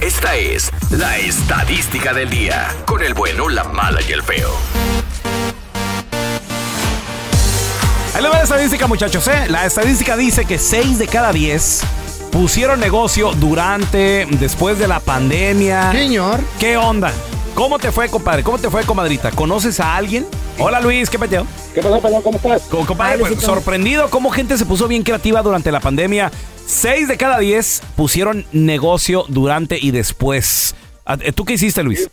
Esta es la estadística del día. Con el bueno, la mala y el feo. Ahí les va la estadística, muchachos. ¿eh? La estadística dice que 6 de cada 10 pusieron negocio durante, después de la pandemia. Señor. ¿Qué onda? ¿Cómo te fue, compadre? ¿Cómo te fue, comadrita? ¿Conoces a alguien? Hola, Luis, ¿qué peteo? ¿Qué pasa, Pelón? ¿Cómo estás? Co- Compadre, Ay, pues, sorprendido cómo gente se puso bien creativa durante la pandemia. 6 de cada 10 pusieron negocio durante y después. Ah, ¿Tú qué hiciste, Luis?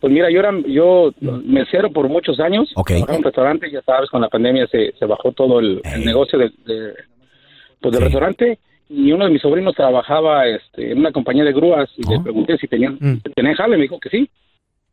Pues mira, yo era yo mesero por muchos años. Ok. Trabajaba en un restaurante y ya sabes, con la pandemia se, se bajó todo el, negocio de, de- pues, del Sí. restaurante. Y uno de mis sobrinos trabajaba este, en una compañía de grúas y le Oh. pregunté si tenían, Mm. tenían jale. Me dijo que sí.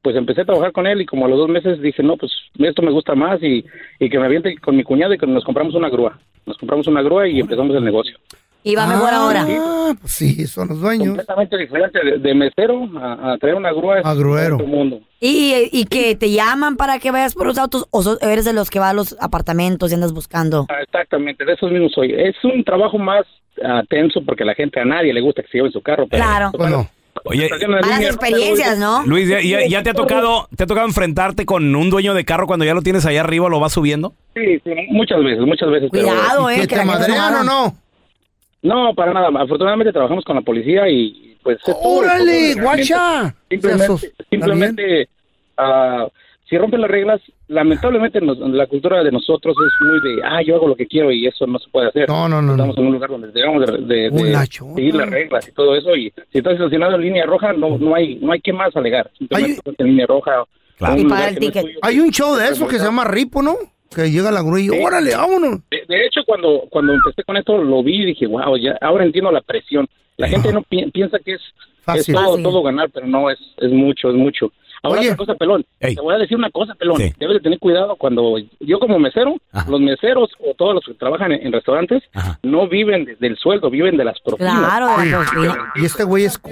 Pues empecé a trabajar con él y como a los dos meses dije, no, pues esto me gusta más y, y que me aviente con mi cuñado y que nos compramos una grúa. Nos compramos una grúa y empezamos el negocio. Y va mejor ahora. Ah, pues sí, son los dueños. Completamente diferente de, de mesero a, a traer una grúa. es A gruero. mundo. Y, y que te llaman para que vayas por los autos o so- eres de los que va a los apartamentos y andas buscando. Ah, Exactamente, de esos mismos soy. Es un trabajo más ah, tenso porque la gente, a nadie le gusta que se lleven su carro. Pero, Claro. Bueno, Oye, Malas experiencias, ¿no? Luis, ¿ya, ya- ya te ha tocado te ha tocado enfrentarte con un dueño de carro cuando ya lo tienes allá arriba, lo vas subiendo? Sí, sí, muchas veces, muchas veces. pero- Cuidado, ¿y eh. que te madrean no o no? No, para nada. Afortunadamente trabajamos con la policía y pues... ¡Órale, guacha! Simplemente, Esos- ¿está simplemente ah, si rompen las reglas, lamentablemente nos- la cultura de nosotros es muy de, ah, yo hago lo que quiero y eso no se puede hacer. No, no, no, Estamos no. en un lugar donde debemos de, de- de seguir las reglas y todo eso y si estás estacionado en línea roja, no, no hay no hay que más alegar. Simplemente estás en línea roja. Claro. Y el no tuyo. Hay un show de eso que se llama Ripo, ¿no? Que llega la grúa y Sí. órale, vámonos. De, de hecho, cuando, cuando empecé con esto, lo vi y dije, wow, ya, ahora entiendo la presión. La gente no pi- piensa que es, Fácil. es todo, Fácil. todo ganar, pero no, es, es mucho, es mucho. Ahora, Oye. otra cosa, pelón. Ey. Te voy a decir una cosa, pelón. Sí. Debes de tener cuidado cuando yo como mesero, Ajá. los meseros o todos los que trabajan en, en restaurantes Ajá. no viven de- del sueldo, viven de las propinas. Claro, Sí. de. Y este güey es Que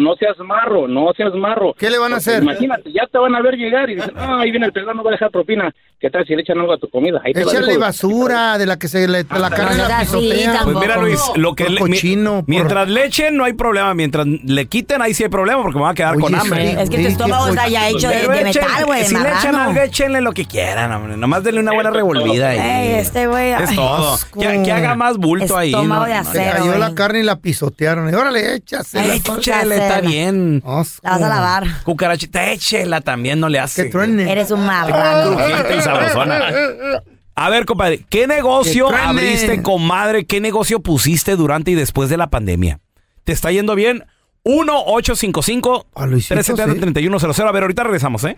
no, seas marro, no seas marro. ¿Qué le van a hacer? Imagínate, ya te van a ver llegar y dicen, ah, ahí viene el pelón, no va a dejar propina. ¿Qué tal si le echan algo a tu comida? Ahí Échale de- basura de la que se le la carne la pisotea. Pues mira, Luis, lo que le- mi- cochino, por- mientras le echen no hay problema, mientras le quiten ahí sí hay problema porque me va a quedar Oye, con hambre. sí. Es que tu estómago está ya hecho de, Pero de echen- metal, güey, de si le echan algo, échenle lo que quieran, hombre. Nomás denle una buena revolvida ahí. Ey, este güey. Es todo. Que, que haga más bulto ahí. Estómago de No, Se acero. cayó la carne y la pisotearon. Y órale, échasela. Ay, Échele, está bien. La vas a lavar. Cucarachita, échela también, no le hace. Que truene. Eres un marrano. Crujiente y sabrosona. A ver, compadre, ¿qué negocio Que truene. abriste, comadre? ¿Qué negocio pusiste durante y después de la pandemia? ¿Te está yendo bien? Ah, Luisito, 1-855-370-3100. A ver, ahorita regresamos, ¿eh?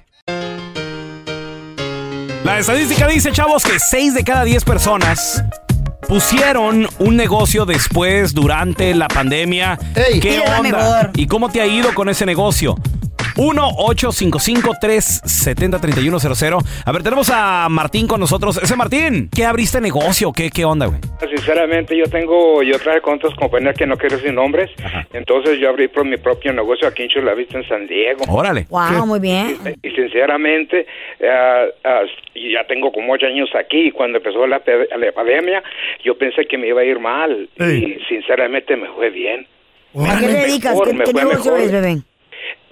La estadística dice, chavos, que 6 de cada 10 personas pusieron un negocio después, durante la pandemia. ¿Qué onda? ¿Y cómo te ha ido con ese negocio? 1-855-370-3100. A ver, tenemos a Martín con nosotros. Ese Martín, ¿qué abriste negocio? ¿Qué, qué onda, güey? Sinceramente, yo tengo, yo traje con otras compañías que no quiero decir nombres, entonces yo abrí por mi propio negocio aquí en Chula Vista, en San Diego. Órale. Wow, muy bien. Y sinceramente, y ya tengo como ocho años aquí y cuando empezó la, la pandemia, yo pensé que me iba a ir mal Ey. y sinceramente me fue bien. ¿A qué te dedicas? mejor, ¿Qué, me qué fue negocio mejor. es, bebé?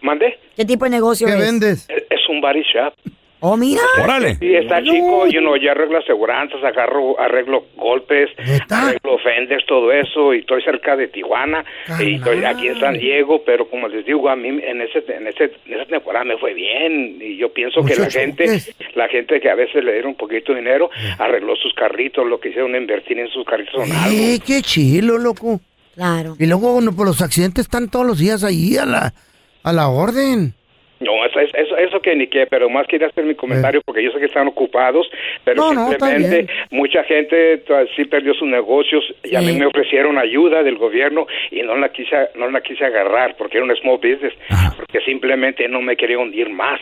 ¿Mandé? ¿Qué tipo de negocio ¿Qué es? vendes? Es es un body shop. Oh, mira. Órale. Y está chico, yo no, ya arreglo aseguranzas, agarro, arreglo golpes, ¿Neta? arreglo fenders, todo eso, y estoy cerca de Tijuana, y estoy aquí en San Diego, pero como les digo, a mí en ese, en ese, en esa temporada me fue bien, y yo pienso que la gente, choques. la gente que a veces le dieron un poquito de dinero, arregló sus carritos, lo que hicieron invertir en sus carritos. ¡Eh, qué chilo, loco! Claro. Y luego, bueno, pues los accidentes están todos los días ahí a la, a la orden. No, eso, eso, eso, que ni qué, pero más quería hacer mi comentario porque yo sé que están ocupados, pero No, simplemente mucha gente sí perdió sus negocios y a mí me ofrecieron ayuda del gobierno y no la quise, no la quise agarrar porque era un small business, porque simplemente no me quería hundir más.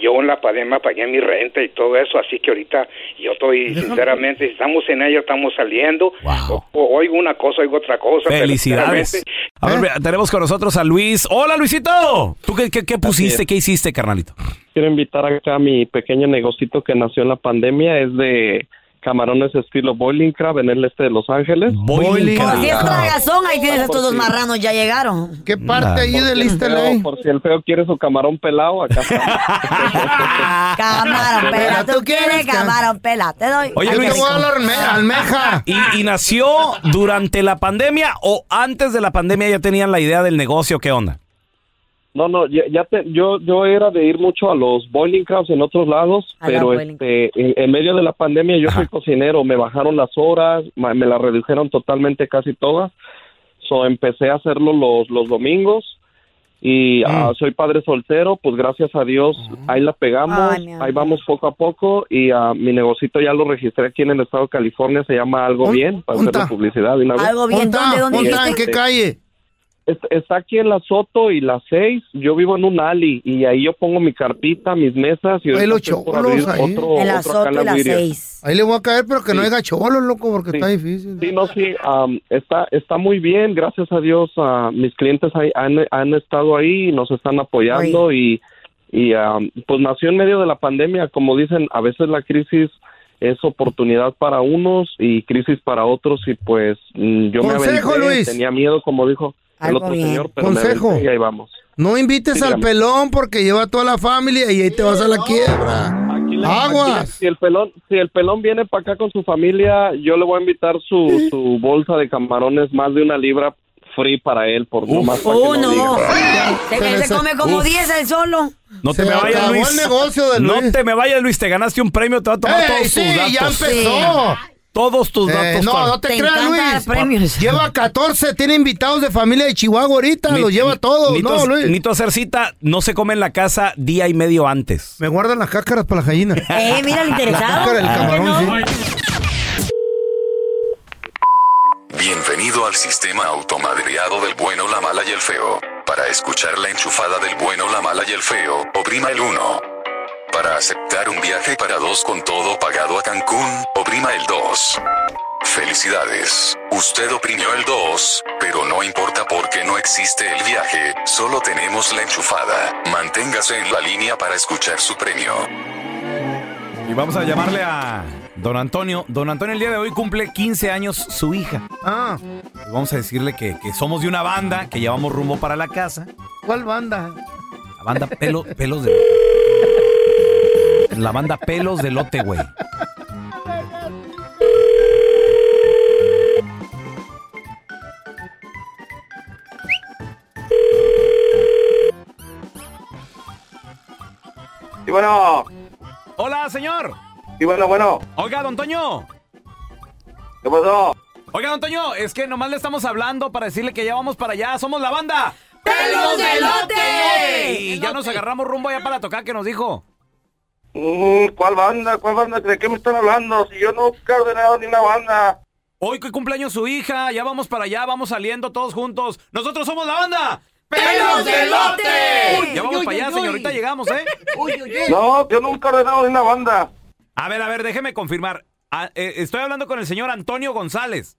Yo en la pandemia pagué mi renta y todo eso, así que ahorita yo estoy, sinceramente, estamos en ello, estamos saliendo. O- o- oigo una cosa, oigo otra cosa. Felicidades. A ver, ¿Eh? tenemos con nosotros a Luis. Hola, Luisito. ¿Tú qué, qué, qué pusiste? ¿Qué hiciste, carnalito? Quiero invitar acá a mi pequeño negocito que nació en la pandemia. Es de camarones estilo Boiling Crab en el este de Los Ángeles. Boiling Por si es Crab. tragazón, ahí tienes a estos Por dos si- marranos, ya llegaron. ¿Qué parte ahí de Por si el lista feo- ley? Por si el feo quiere su camarón pelado, acá está. Camarón pela, tú quieres camarón pela, te doy. Oye, Ay, Yo qué te voy a rico. dar alme- almeja. ¿Y, y nació durante la pandemia o antes de la pandemia ya tenían la idea del negocio? ¿Qué onda? No, no, ya, ya te- yo, yo era de ir mucho a los Boiling Crabs en otros lados, A la pero este, en, en medio de la pandemia yo Ajá. soy cocinero, me bajaron las horas, me las redujeron totalmente casi todas, so empecé a hacerlo los, los domingos y ah, soy padre soltero, pues gracias a Dios ahí la pegamos, Ay, ahí vamos poco a poco y ah, mi negocito ya lo registré aquí en el estado de California, se llama Algo ¿Un- Bien, para unta? hacerle publicidad de una vez. Algo bien, ¿Dónde ¿dónde, dónde. ¿En qué calle? Es- Está aquí en la Soto y la 6. Yo vivo en un alley y ahí yo pongo mi carpita, mis mesas y Ahí los cholos otro, En la otro acá Soto y la Whittier. 6. Ahí le voy a caer, pero que no haya cholos, loco, porque Sí. está difícil. Sí, no, sí, está, está muy bien, gracias a Dios, ah, mis clientes ahí han, han estado ahí y nos están apoyando y, y am, pues nació en medio de la pandemia, como dicen, a veces la crisis es oportunidad para unos y crisis para otros y pues mm, yo Consejo, me aventé, Luis. tenía miedo, como dijo el Algo otro bien. señor, pero me Consejo. y ahí vamos. No invites Sí, al dígame. pelón porque lleva toda la familia y ahí te vas a la quiebra. Aquí le- Aguas. aquí si el pelón, si el pelón viene para acá con su familia, yo le voy a invitar su, su bolsa de camarones más de una libra free para él, por nomás para que Oh, no no. Se, Se se les- come como Uf. 10 el solo. No te Se me vayas, Luis. el negocio de No te me vayas, Luis. Te ganaste un premio. Te va a tomar ¡Ey, todos sí, tus datos. ya empezó! Todos tus Eh, datos. no, para- no te, Te creas, dar Luis. premios. Lleva 14, tiene invitados de familia de Chihuahua ahorita, Ni- los lleva todos. No, Luis. necesito hacer cita. No se come en la casa día y medio antes. Me guardan las cáscaras para la gallina. Eh, mira el interesado. cáscara ¿Por qué camarón, no? sí. Bienvenido al sistema automadreado del bueno, la mala y el feo. Para escuchar la enchufada del bueno, la mala y el feo, oprima el 1. Para aceptar un viaje para dos con todo pagado a Cancún, oprima el 2. Felicidades, usted oprimió el 2, pero no importa porque no existe el viaje, solo tenemos la enchufada. Manténgase en la línea para escuchar su premio. Y vamos a llamarle a don Antonio. Don Antonio el día de hoy cumple 15 años su hija. Ah, Y Vamos a decirle que, que somos de una banda, que llevamos rumbo para la casa. ¿cuál banda? La banda pelo, Pelos de... La banda Pelos de Lote, güey. Y bueno, Hola, señor. y bueno, bueno, Oiga, don Toño. ¿qué pasó? Oiga, don Toño, es que nomás le estamos hablando para decirle que ya vamos para allá. Somos la banda ¡Pelos de elote! Y ya nos agarramos rumbo allá para tocar, que nos dijo? Mm, ¿Cuál banda? ¿Cuál banda? ¿De qué me están hablando? Si yo no he ordenado ni una banda. Hoy que cumpleaños su hija, ya vamos para allá, vamos saliendo todos juntos. ¡Nosotros somos la banda! ¡Pelos de elote! Ya vamos para allá, señorita, llegamos, ¿eh? No, yo nunca he ordenado ni una banda. A ver, a ver, déjeme confirmar. Ah, eh, estoy hablando con el señor Antonio González.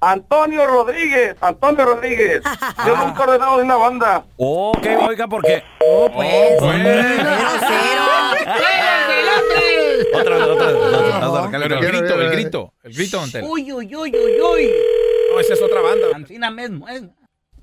Antonio Rodríguez, Antonio Rodríguez. Yo nunca he ordenado ni una banda. Ok, oiga, porque... Oh, pues. Otra vez, otra vez, otra vez, otra vez, Pero el otra vez. grito, el grito, el grito, don Tela. Uy, uy, uy, uy, uy. No, esa es otra banda. Ancina mismo, ¿eh?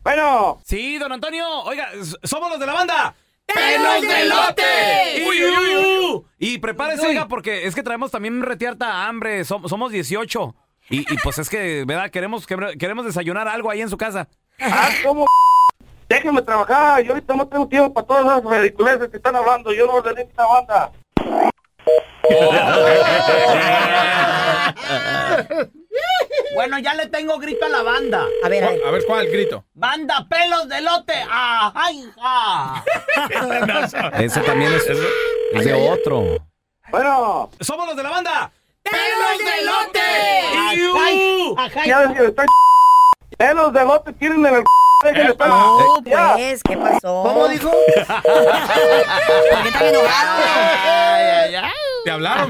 Bueno, Sí, don Antonio, oiga, somos los de la banda. ¡Pelos de elote! Uy, uy, uy, uy. Y prepárese, oiga, porque es que traemos también retierta hambre. Som- somos 18. Y, y pues es que, ¿verdad? Queremos, que- queremos desayunar algo ahí en su casa. ah, ¿cómo? Déjenme trabajar. Yo ahorita no tengo tiempo para todas esas ridiculeces que están hablando. Yo no ordené una banda. Bueno, ya le tengo grito a la banda. A ver, a ver. A ver, ¿cuál grito? Banda pelos de lote. ¡Ajá, hija! Ese también es, es de otro. Bueno, ¡Somos los de la banda! ¡Pelos de están pelos de lote tienen en el. Oh, Ya. pues, ¿qué pasó? ¿Cómo dijo? ¿Por qué están enojados? ¿Te hablaron?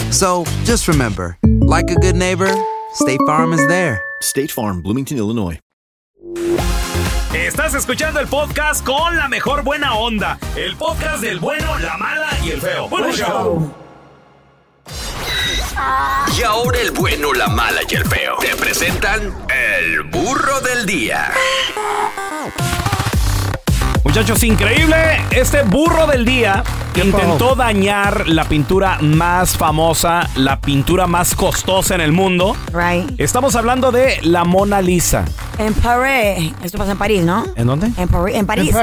So just remember, like a good neighbor, State Farm is there. State Farm, Bloomington, Illinois. Estás escuchando el podcast con la mejor buena onda. El podcast del bueno, la mala y el feo. Bueno, show. Y ahora el bueno, la mala y el feo. Te presentan el burro del día. Muchachos, increíble. Este burro del día intentó dañar la pintura más famosa, la pintura más costosa en el mundo. Right. Estamos hablando de la Mona Lisa. En París. Esto pasa en París, ¿no? ¿En dónde? En, París. en París.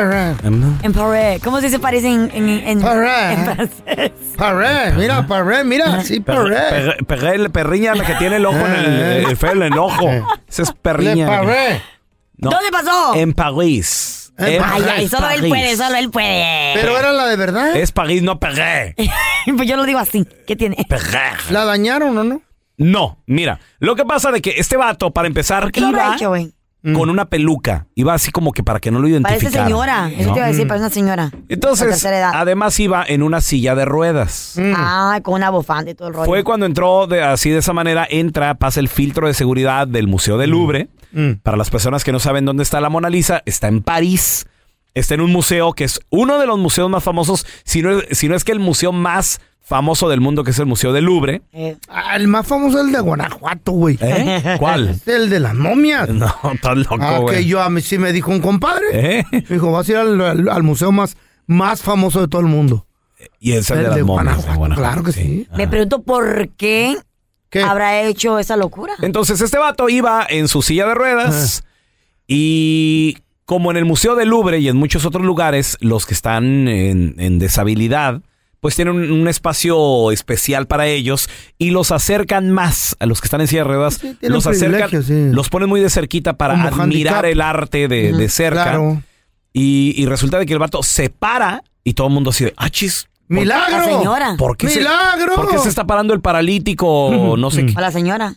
En París. ¿Cómo se dice París en, en, en, París. en francés? Paré, mira, paré, mira, sí, paré. Perre- perre- perriña la que tiene el ojo en el, el feo en el ojo. Esa es perriña. paré. No, ¿Dónde pasó? En París. Ay, París, ay, solo él puede, solo él puede. Pero era la de verdad. Es París, no Perré. pues yo lo digo así. ¿Qué tiene? Perré. ¿La dañaron o no? No, mira, lo que pasa de que este vato, para empezar, ¿Qué iba hecho, güey? con una peluca. Iba así como que para que no lo Parece identificaran. señora. Eso ¿no? te iba a decir, parece una señora. Entonces, además iba en una silla de ruedas. Ah, con una bufanda y todo el rollo. Fue cuando entró de, así de esa manera, entra, pasa el filtro de seguridad del Museo del Louvre. Para las personas que no saben dónde está la Mona Lisa, está en París. Está en un museo que es uno de los museos más famosos, si no, es- si no es que el museo más famoso del mundo, que es el Museo del Louvre. Ah, el más famoso es el de Guanajuato, güey. ¿Eh? ¿Cuál? Es el de las momias. No, estás loco, Ah, güey. que yo a mí sí me dijo un compadre. ¿Eh? Me dijo, vas a ir al, al- al museo más, más famoso de todo el mundo. Y es el, El de las de momias, Guanajuato, de Guanajuato, claro que sí. Me pregunto por qué, habrá hecho esa locura. Entonces este vato iba en su silla de ruedas y como en el Museo del Louvre y en muchos otros lugares, los que están en, en deshabilidad, pues tienen un, un espacio especial para ellos y los acercan más a los que están en silla de ruedas. los acercan, sí. los ponen muy de cerquita para Como admirar handicap. el arte de, de cerca. claro. Y, y resulta de que el vato se para y todo el mundo así de, ah, chis. ¿Por qué- ¡Milagro! Señora. ¿Por qué, se- ¡Milagro! ¿Por qué se está parando el paralítico o no sé qué? A la señora.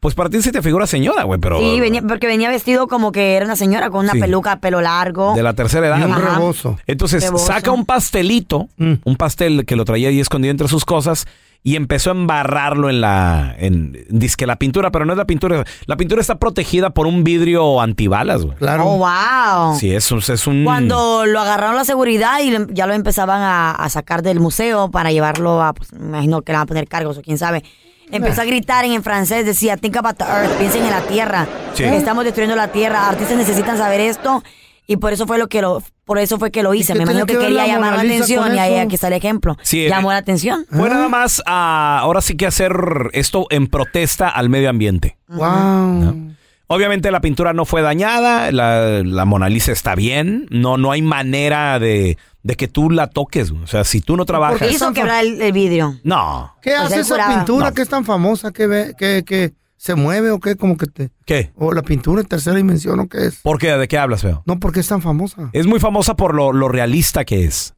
Pues para ti se te figura señora, güey, pero Sí, venía, porque venía vestido como que era una señora con una Sí. peluca, pelo largo. de la tercera edad. Ajá. Entonces Rebozo. saca un pastelito, un pastel que lo traía ahí escondido entre sus cosas y empezó a embarrarlo en la, en, disque la pintura, pero no es la pintura. La pintura está protegida por un vidrio antibalas, güey. Claro. Oh, wow. Sí, es, un- es un... Cuando lo agarraron la seguridad y ya lo empezaban a, a sacar del museo para llevarlo a, pues, me imagino que le van a poner cargos o quién sabe. Empezó a gritar en, en francés, decía, think about the earth, piensen en la tierra. Sí. Estamos destruyendo la tierra, artistas necesitan saber esto y por eso fue lo que lo, por eso fue que lo hice. qué Me imagino que quería la llamar la atención y ahí aquí está el ejemplo. Sí, Llamó eh, la atención. Fue nada más a, ahora sí que hacer esto en protesta al medio ambiente. Wow. Obviamente la pintura no fue dañada, la, la Mona Lisa está bien, no, no hay manera de, de que tú la toques. O sea, si tú no trabajas... Hizo quebrar el, el vidrio. No. ¿Qué Pues hace esa pintura No. que es tan famosa que, ve, que, que se mueve o qué? Como que te... ¿Qué? O la pintura en tercera dimensión o qué es. ¿Por qué? ¿De qué hablas, feo? No, porque es tan famosa. Es muy famosa por lo, lo realista que es.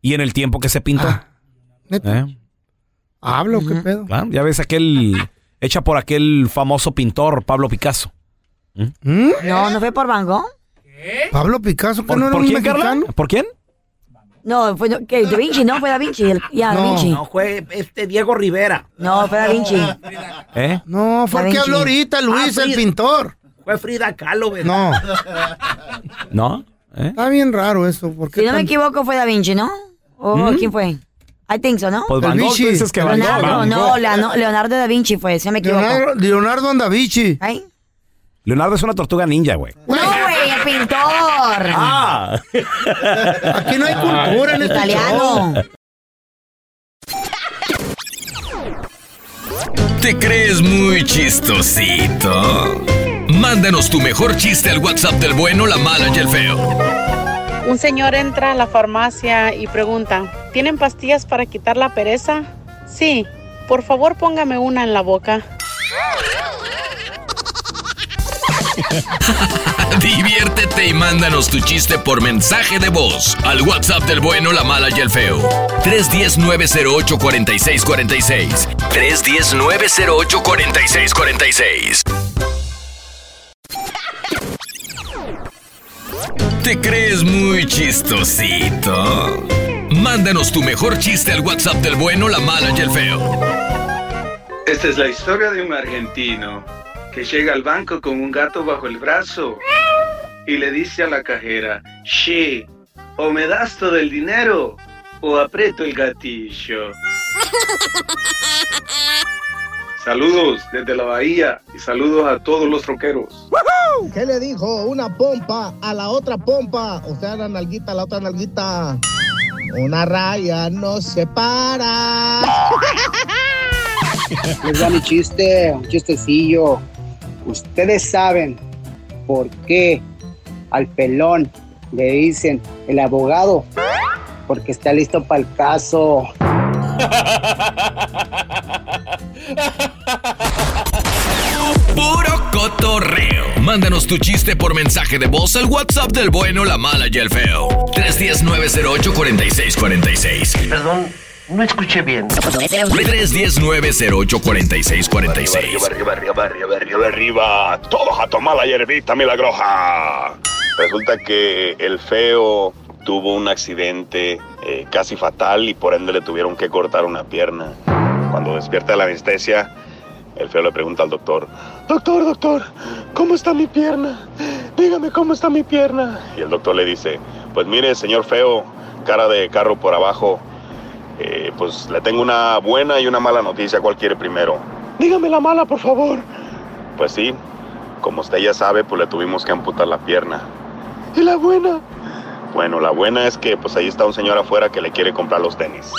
Y en el tiempo que se pintó. ¿Neta? ¿Eh? ¿Hablo? ¿Qué pedo? Claro, ya ves aquel... Hecha por aquel famoso pintor Pablo Picasso. ¿Mm? No, no fue por Van Gogh. Pablo Picasso, ¿Por, no era por un quién, mexicano. ¿Por quién? No, fue no, ¿qué? Da Vinci, no, fue Da Vinci. el- ya, Da No. Vinci. No, fue este Diego Rivera. No, fue Da Vinci. ¿Eh? No, fue Da el que Vinci. habló ahorita, Luis, Ah, el pintor. Fue Frida Kahlo, ¿verdad? No, ¿No? ¿Eh? está bien raro eso. Porque Si no me equivoco, fue Da Vinci, ¿no? ¿O ¿Mm? quién fue? I think so, ¿no? Pues Van Gogh, dices que Van Gogh. Leonardo, Van no, Gogh. Leonardo, Leonardo da Vinci fue, si no me equivoco. Leonardo, Leonardo Andavici. ¿Ay? Leonardo es una tortuga ninja, güey. No, pintor. Ah. Aquí no hay cultura en este Italiano. show. ¿Te crees muy chistosito? Mándanos tu mejor chiste al WhatsApp del bueno, la mala y el feo. Un señor entra a la farmacia y pregunta, ¿tienen pastillas para quitar la pereza? Sí, por favor póngame una en la boca. Diviértete y mándanos tu chiste por mensaje de voz al WhatsApp del bueno, la mala y el feo. 310-908-4646. 310-908-4646. ¿Te crees muy chistosito? Mándanos tu mejor chiste al WhatsApp del bueno, la mala y el feo. Esta es la historia de un argentino que llega al banco con un gato bajo el brazo y le dice a la cajera, Che, o me das todo el dinero o aprieto el gatillo. Saludos desde la bahía y saludos a todos los troqueros. ¿Qué le dijo una pompa a la otra pompa? O sea, la nalguita a la otra nalguita. Una raya no se para. Les va mi chiste, un chistecillo. Ustedes saben por qué al pelón le dicen el abogado. Porque está listo para el caso. Puro cotorreo. Mándanos tu chiste por mensaje de voz al WhatsApp del bueno, la mala y el feo. 310-908-4646. Perdón, no escuché bien. 310-908-4646. Arriba, arriba, arriba, arriba, arriba, arriba. Todos a tomar la hierbita milagrosa. Resulta que el feo tuvo un accidente eh, casi fatal y por ende le tuvieron que cortar una pierna. Cuando despierta de la anestesia, el feo le pregunta al doctor, Doctor, doctor, ¿cómo está mi pierna? Dígame cómo está mi pierna. Y el doctor le dice, pues mire, señor feo, cara de carro por abajo, eh, pues le tengo una buena y una mala noticia. ¿Cuál quiere primero? Dígame la mala, por favor. Pues sí, como usted ya sabe, pues le tuvimos que amputar la pierna. ¿Y la buena? Bueno, la buena es que pues ahí está un señor afuera que le quiere comprar los tenis.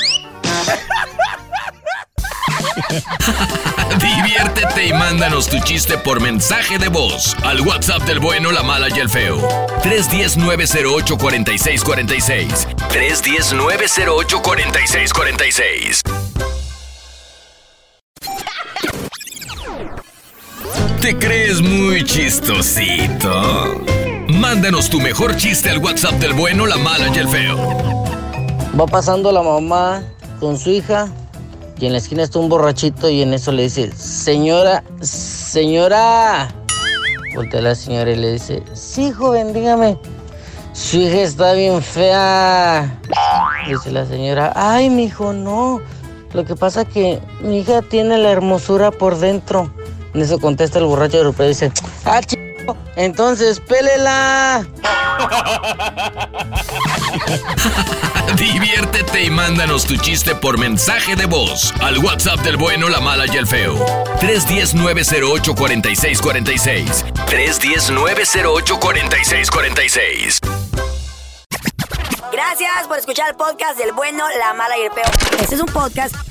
Diviértete y mándanos tu chiste por mensaje de voz al WhatsApp del bueno, la mala y el feo. 310-908-4646. 310-908-4646. ¿Te crees muy chistosito? Mándanos tu mejor chiste al WhatsApp del bueno, la mala y el feo. Va pasando la mamá con su hija y en la esquina está un borrachito y en eso le dice, señora, señora. Voltea la señora y le dice, sí, joven, dígame. Su hija está bien fea. Dice la señora, ay, mi hijo, no. Lo que pasa que mi hija tiene la hermosura por dentro. En eso contesta el borracho europeo y dice, ah, entonces pélela. Diviértete y mándanos tu chiste por mensaje de voz al WhatsApp del bueno, la mala y el feo. 310-908-4646. 310-908-4646. Gracias por escuchar el podcast del bueno, la mala y el peor. Este es un podcast